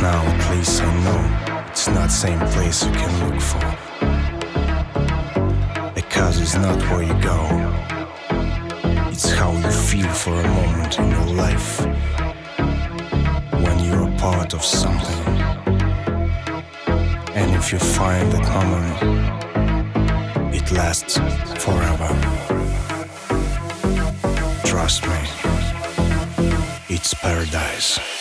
now at least I know it's not same place you can look for. Because it's not where you go, it's how you feel for a moment in your life when you're a part of something. And if you find that moment, it lasts forever. Trust me, it's paradise.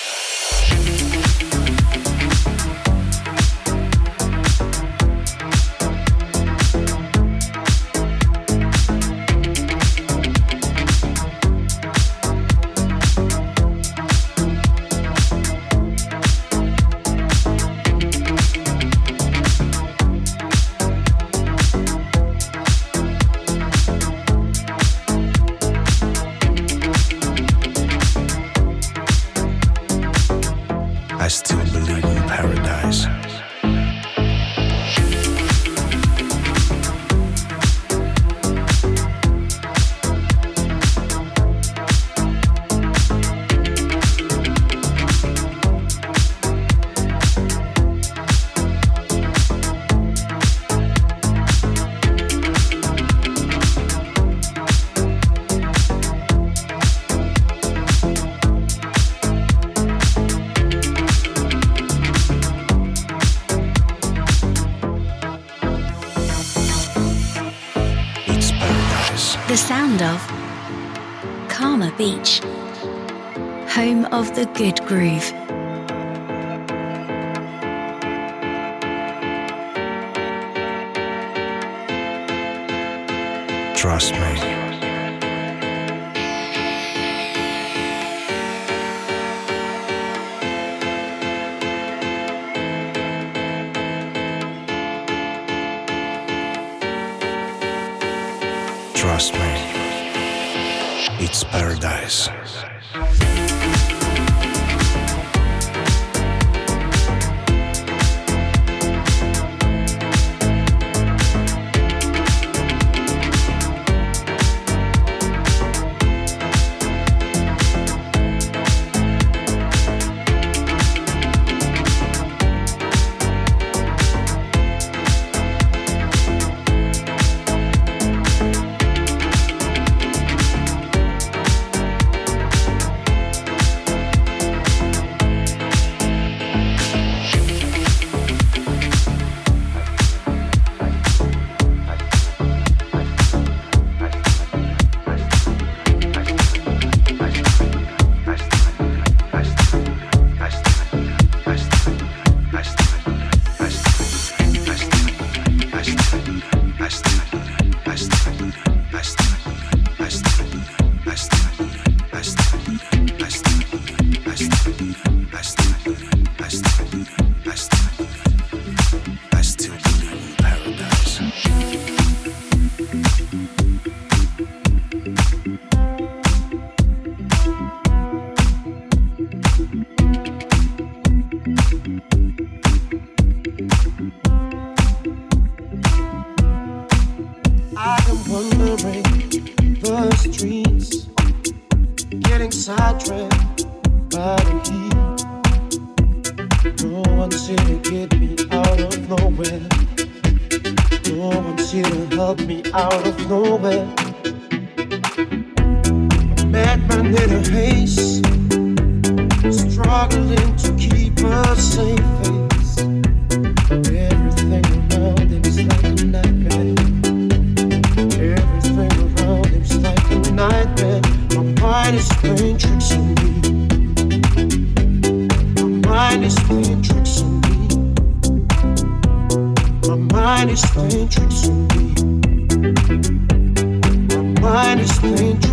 The good groove. Trust me. Trust me. It's paradise. Struggling to keep a safe face. Everything around him is like a nightmare. Everything around him's like a nightmare. My mind is playing tricks on me. My mind is playing tricks on me. My mind is playing tricks on me. My mind is playing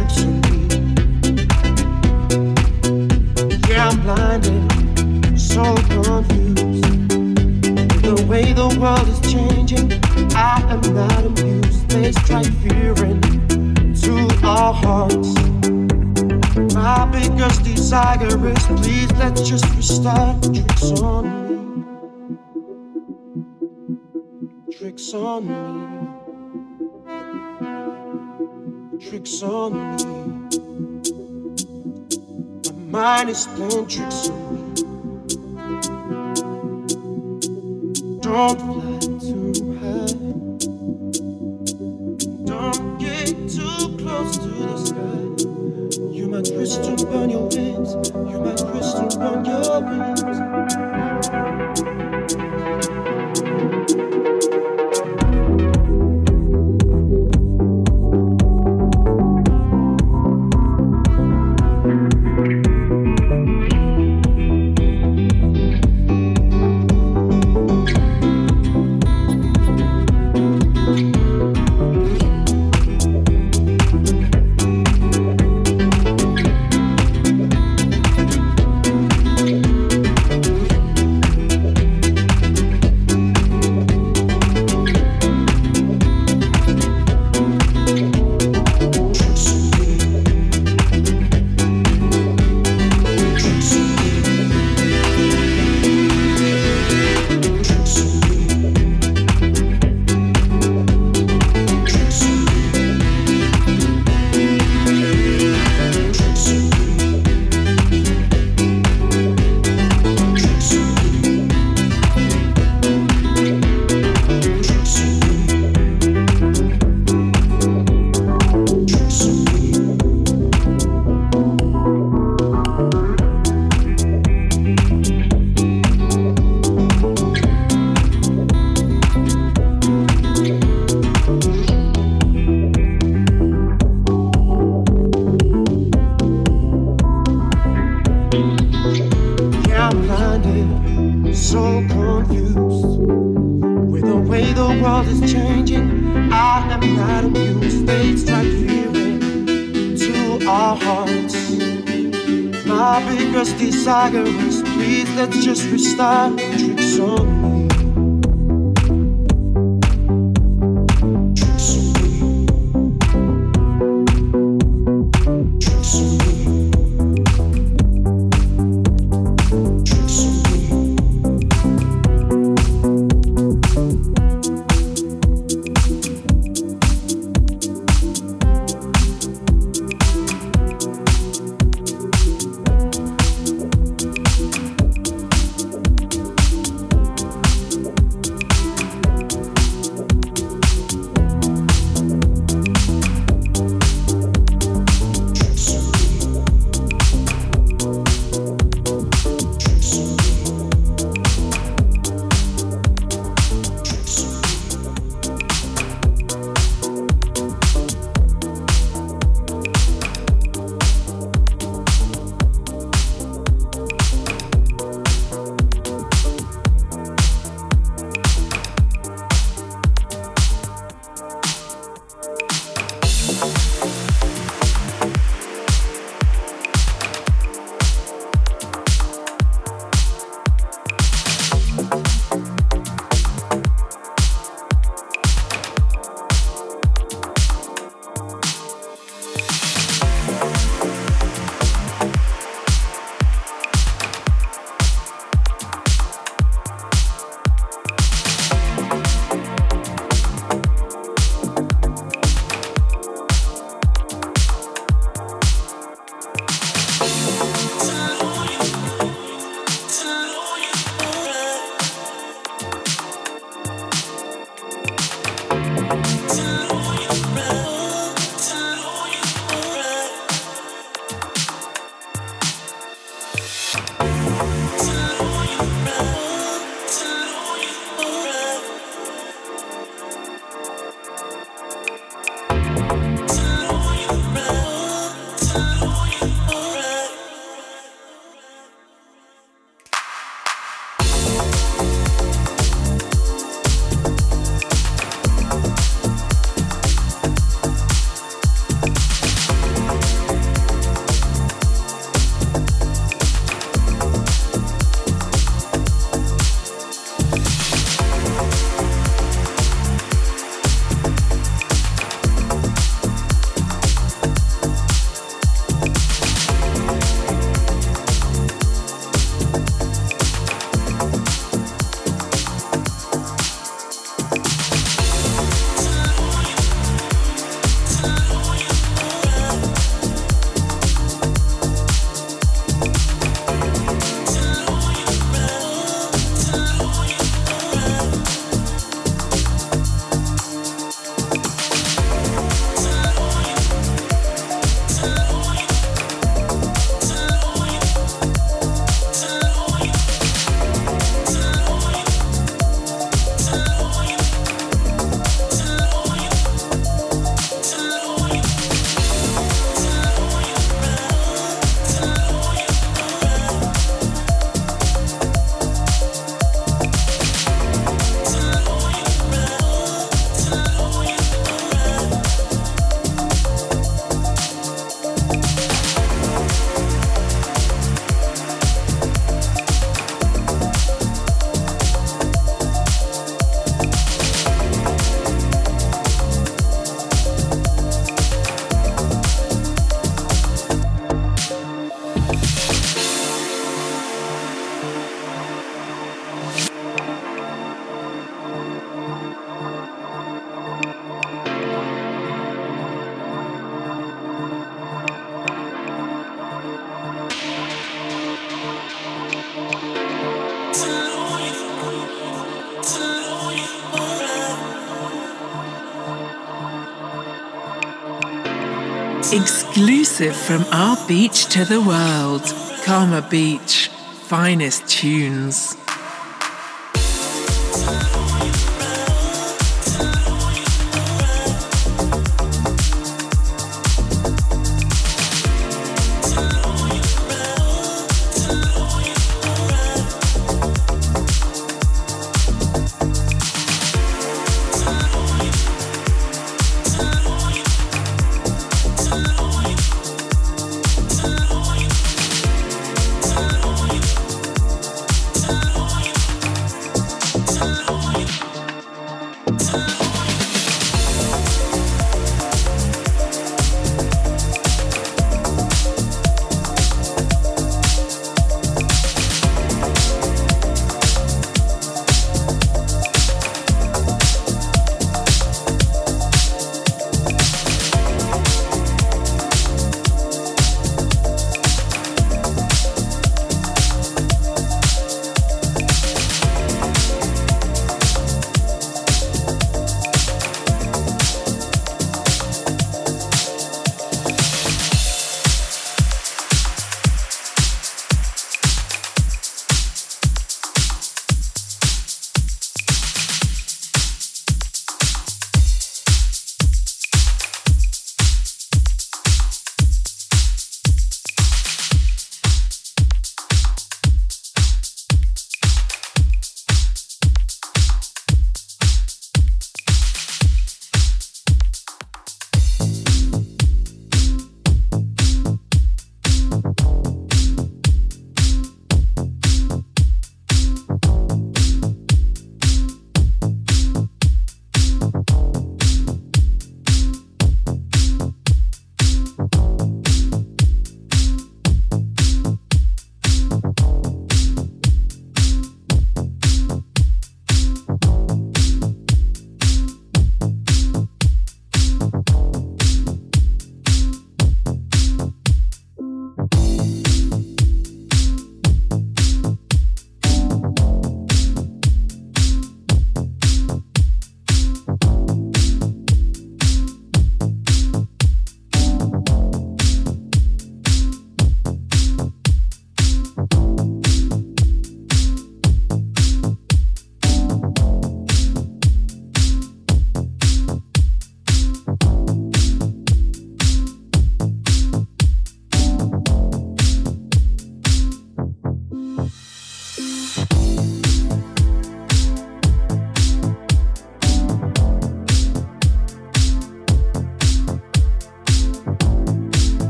confused. The way the world is changing, I am not amused. They strike fear into our hearts. My biggest desire is please let's just restart. Tricks on me. Tricks on me. Tricks on me. My mind is playing tricks on me. don't fly too high. Don't get too close to the sky. You might crystal burn your wings. You might crystal burn your wings. Exclusive from our beach to the world. Karma Beach. Finest tunes.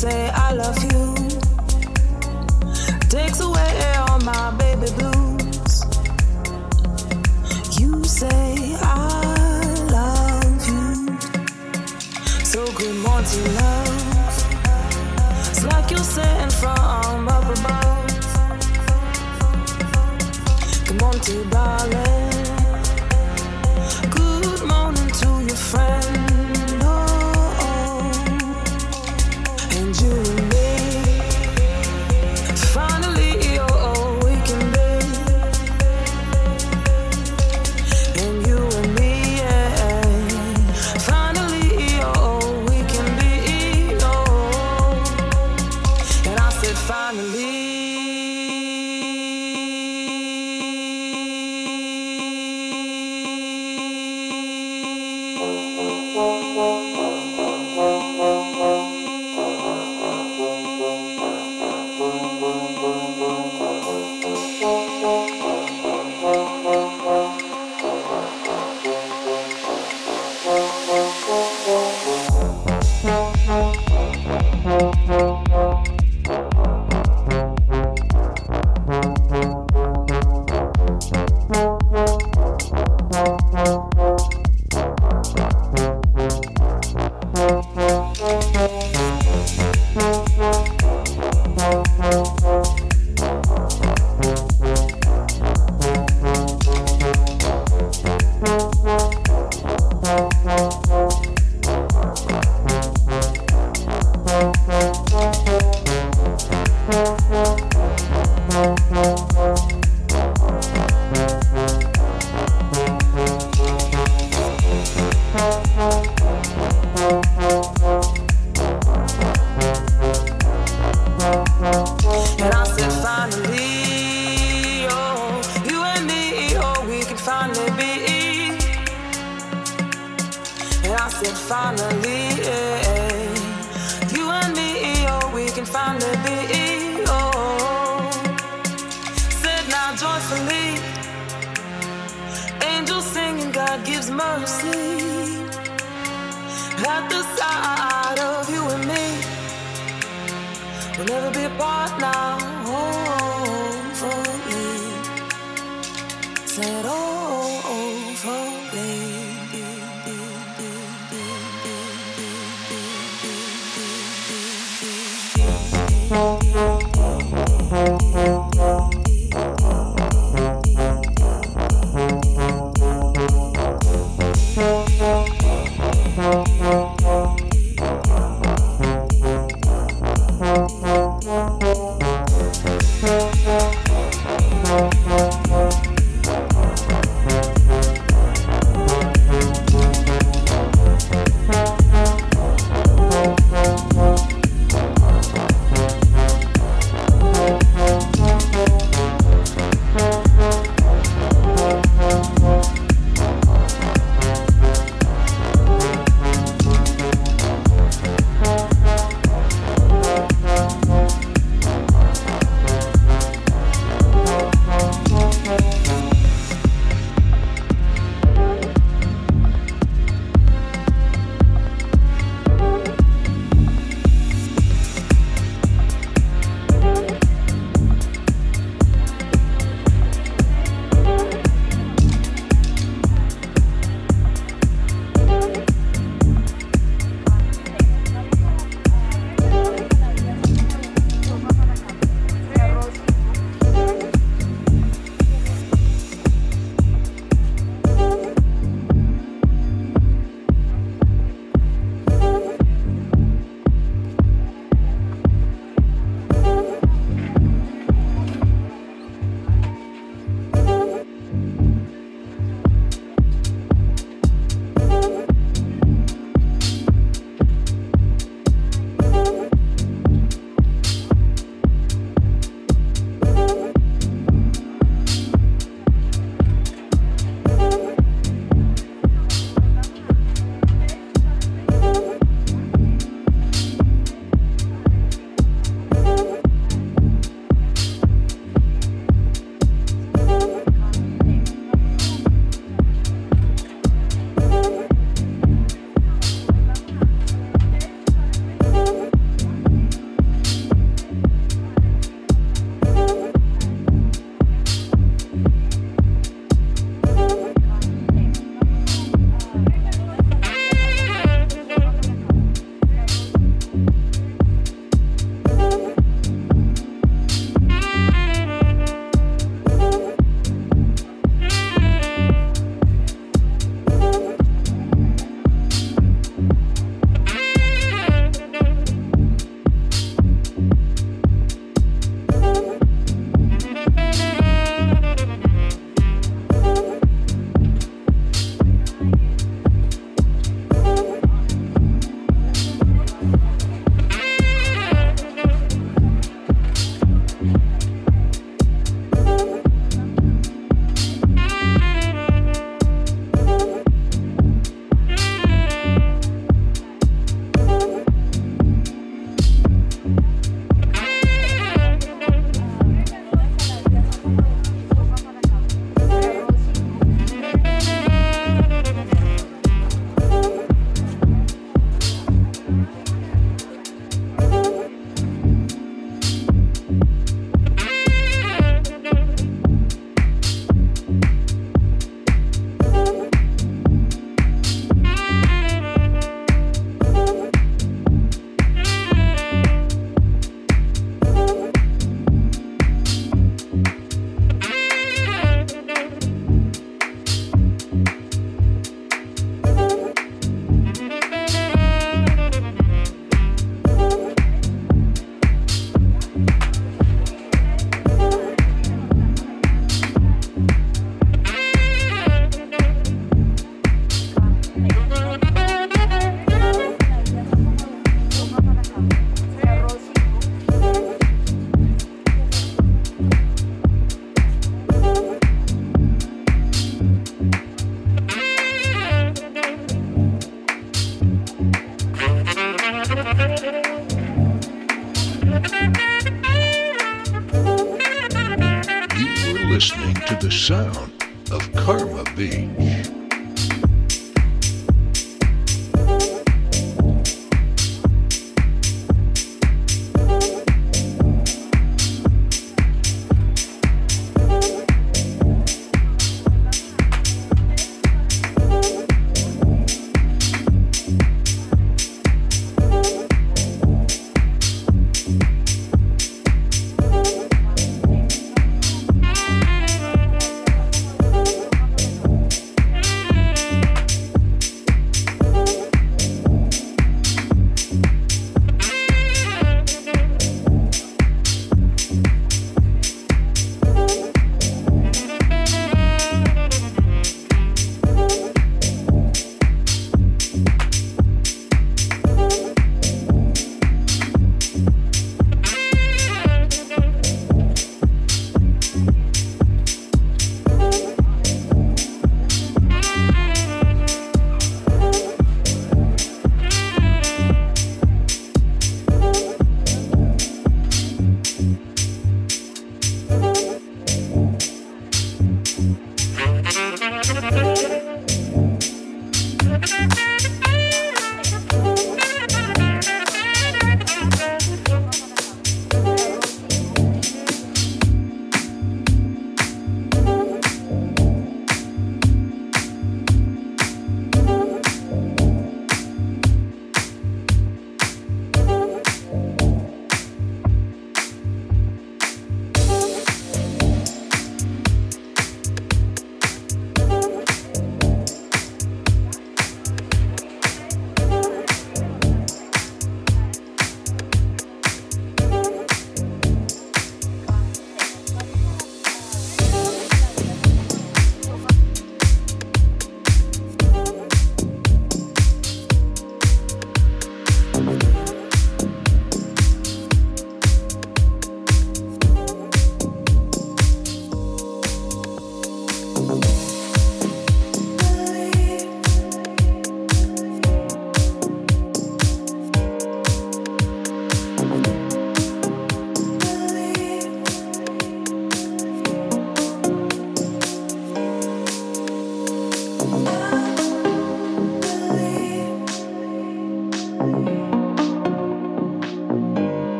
say I love you takes away all my baby blues. You say I love you. So good morning, love. It's like you're sitting from up above. Good morning, darling.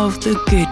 Of the good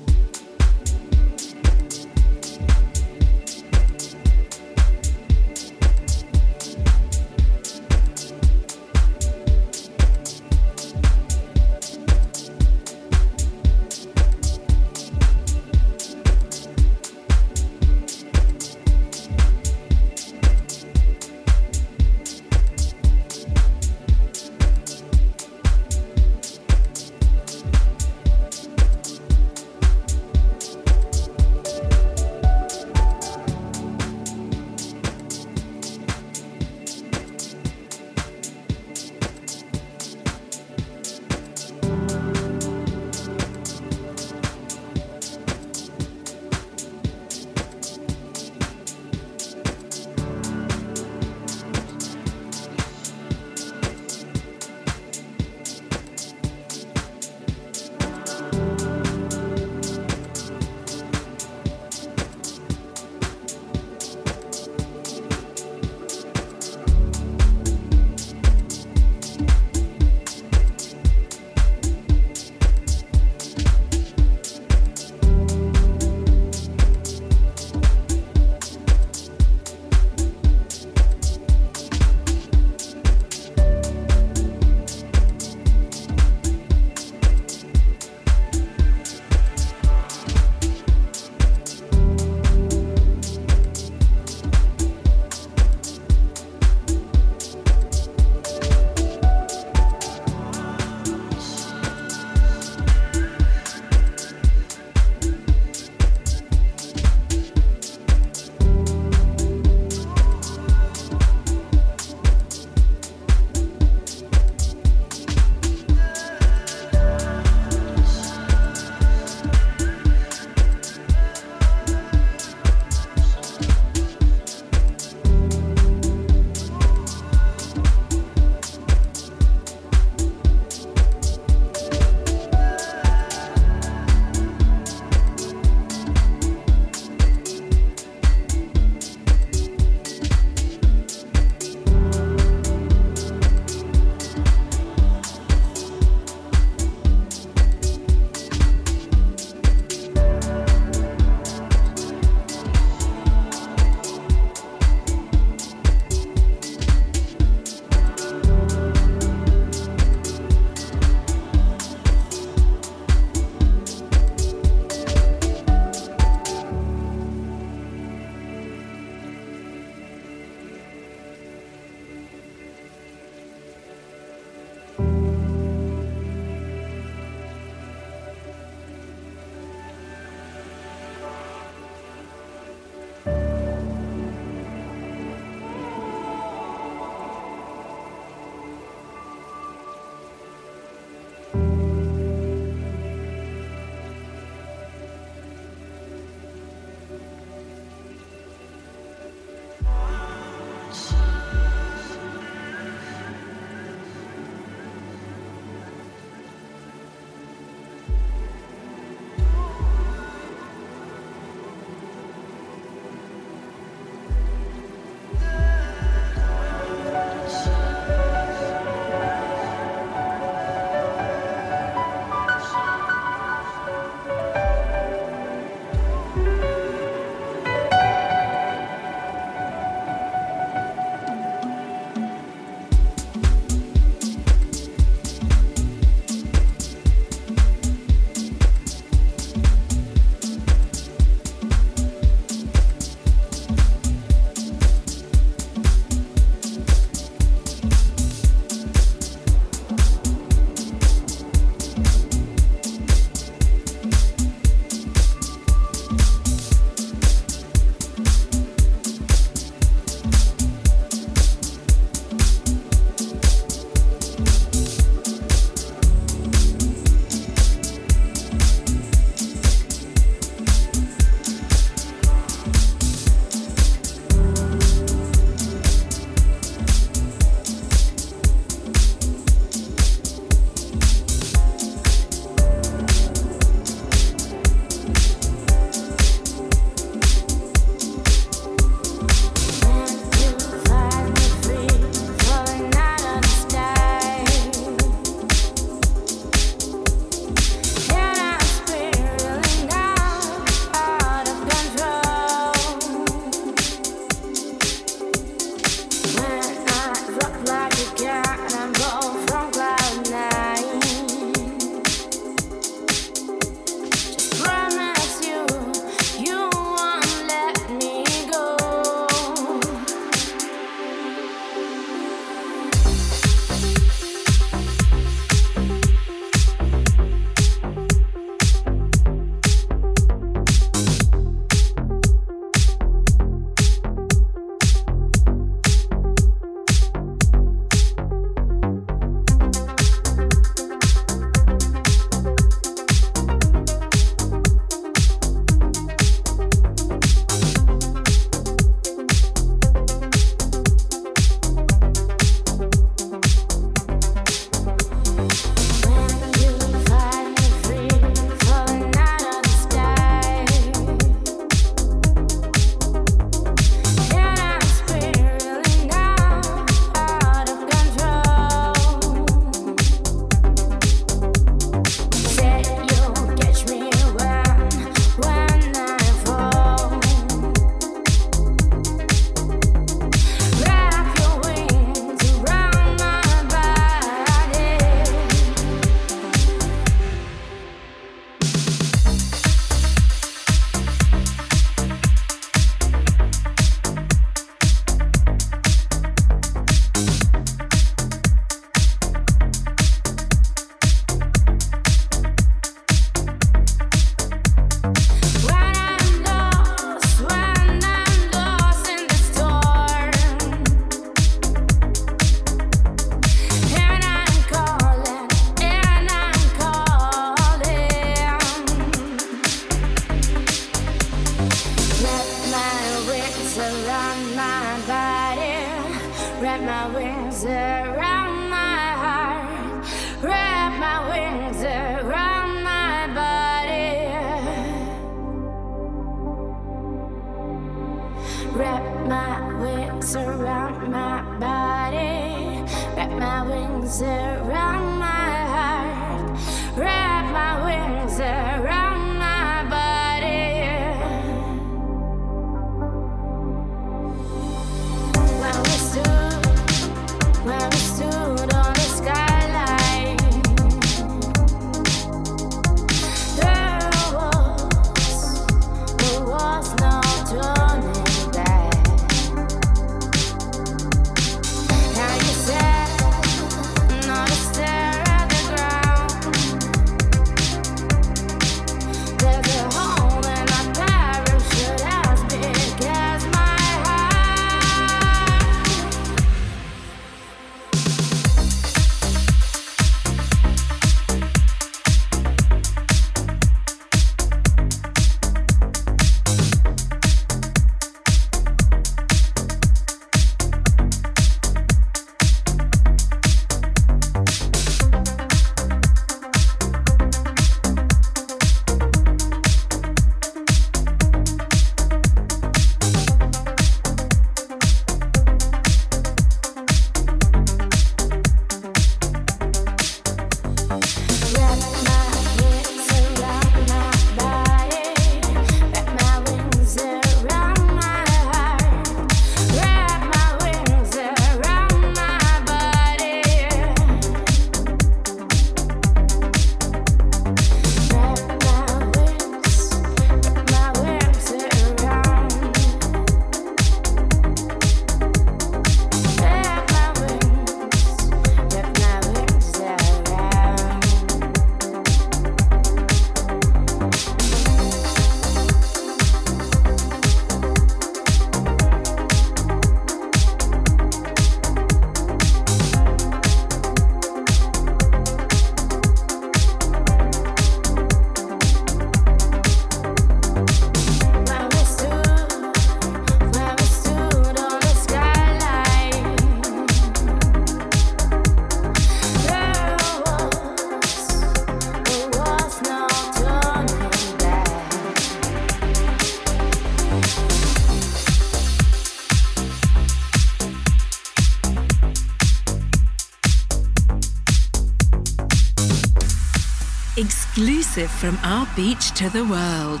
exclusive from our beach to the world.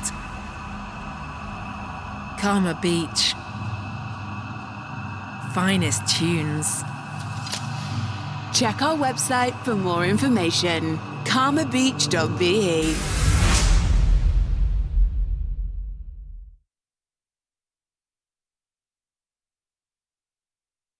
Karma Beach. Finest tunes. Check our website for more information karmabeach.be.